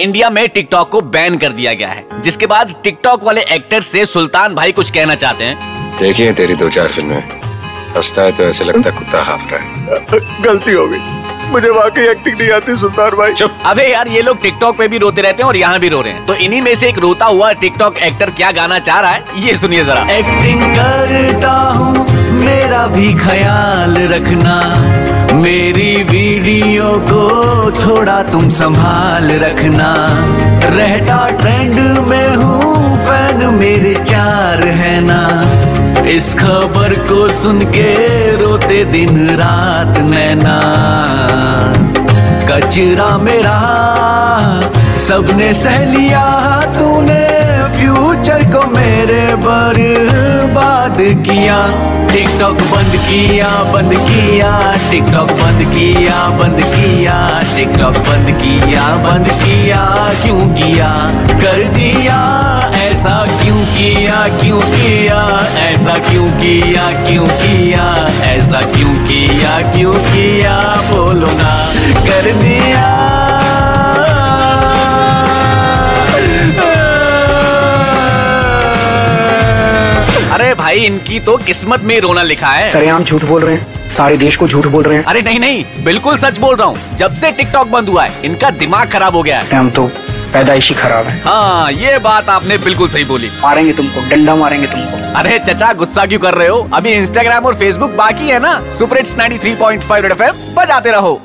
India में TikTok को ban कर दिया गया है जिसके बाद टिकटॉक वाले एक्टर से सुल्तान भाई कुछ कहना चाहते हैं। देखिए तेरी दो चार फ़िल्में। हंसता है तो ऐसे लगता है कुत्ता हाफ़ रहा है। गलती हो गई। मुझे वाकई एक्टिंग नहीं आती सुल्तान भाई। चुप। अबे यार ये लोग टिकटॉक पे भी रोते रहते हैं और यहाँ भी रो रहे हैं। तो इन्हीं में से एक रोता हुआ टिकटॉक एक्टर क्या गाना चाह रहा है ये सुनिए जरा। एक्टिंग करता हूँ मेरा भी ख्याल रखना। मेरी वीडियो को थोड़ा तुम संभाल रखना। रहता ट्रेंड में हूँ फ़ैन मेरे चार है ना। इस खबर को सुन के रोते दिन रात नैना। कचरा मेरा, सबने सह लिया, तूने फ्यूचर को मेरे बर्बाद किया। टिकटॉक बंद किया बंद किया, टिकटॉक बंद किया बंद किया, टिकटॉक बंद किया बंद किया, क्यों किया? कर दिया, ऐसा क्यों किया क्यों किया? ऐसा क्यों किया क्यों किया? ऐसा क्यों किया क्यों किया? बोलो ना, कर दिया। अरे भाई इनकी तो किस्मत में रोना लिखा है। सरेआम झूठ बोल रहे हैं। सारे देश को झूठ बोल रहे हैं। अरे नहीं नहीं बिल्कुल सच बोल रहा हूँ। जब से टिकटॉक बंद हुआ है इनका दिमाग खराब हो गया है। हम तो पैदाइशी खराब है। हाँ ये बात आपने बिल्कुल सही बोली। मारेंगे तुमको डंडा मारेंगे तुमको। अरे चचा गुस्सा क्यों कर रहे हो? अभी इंस्टाग्राम और फेसबुक बाकी है ना? सुपर हिट्स 93.5 रेड एफएम बजाते रहो।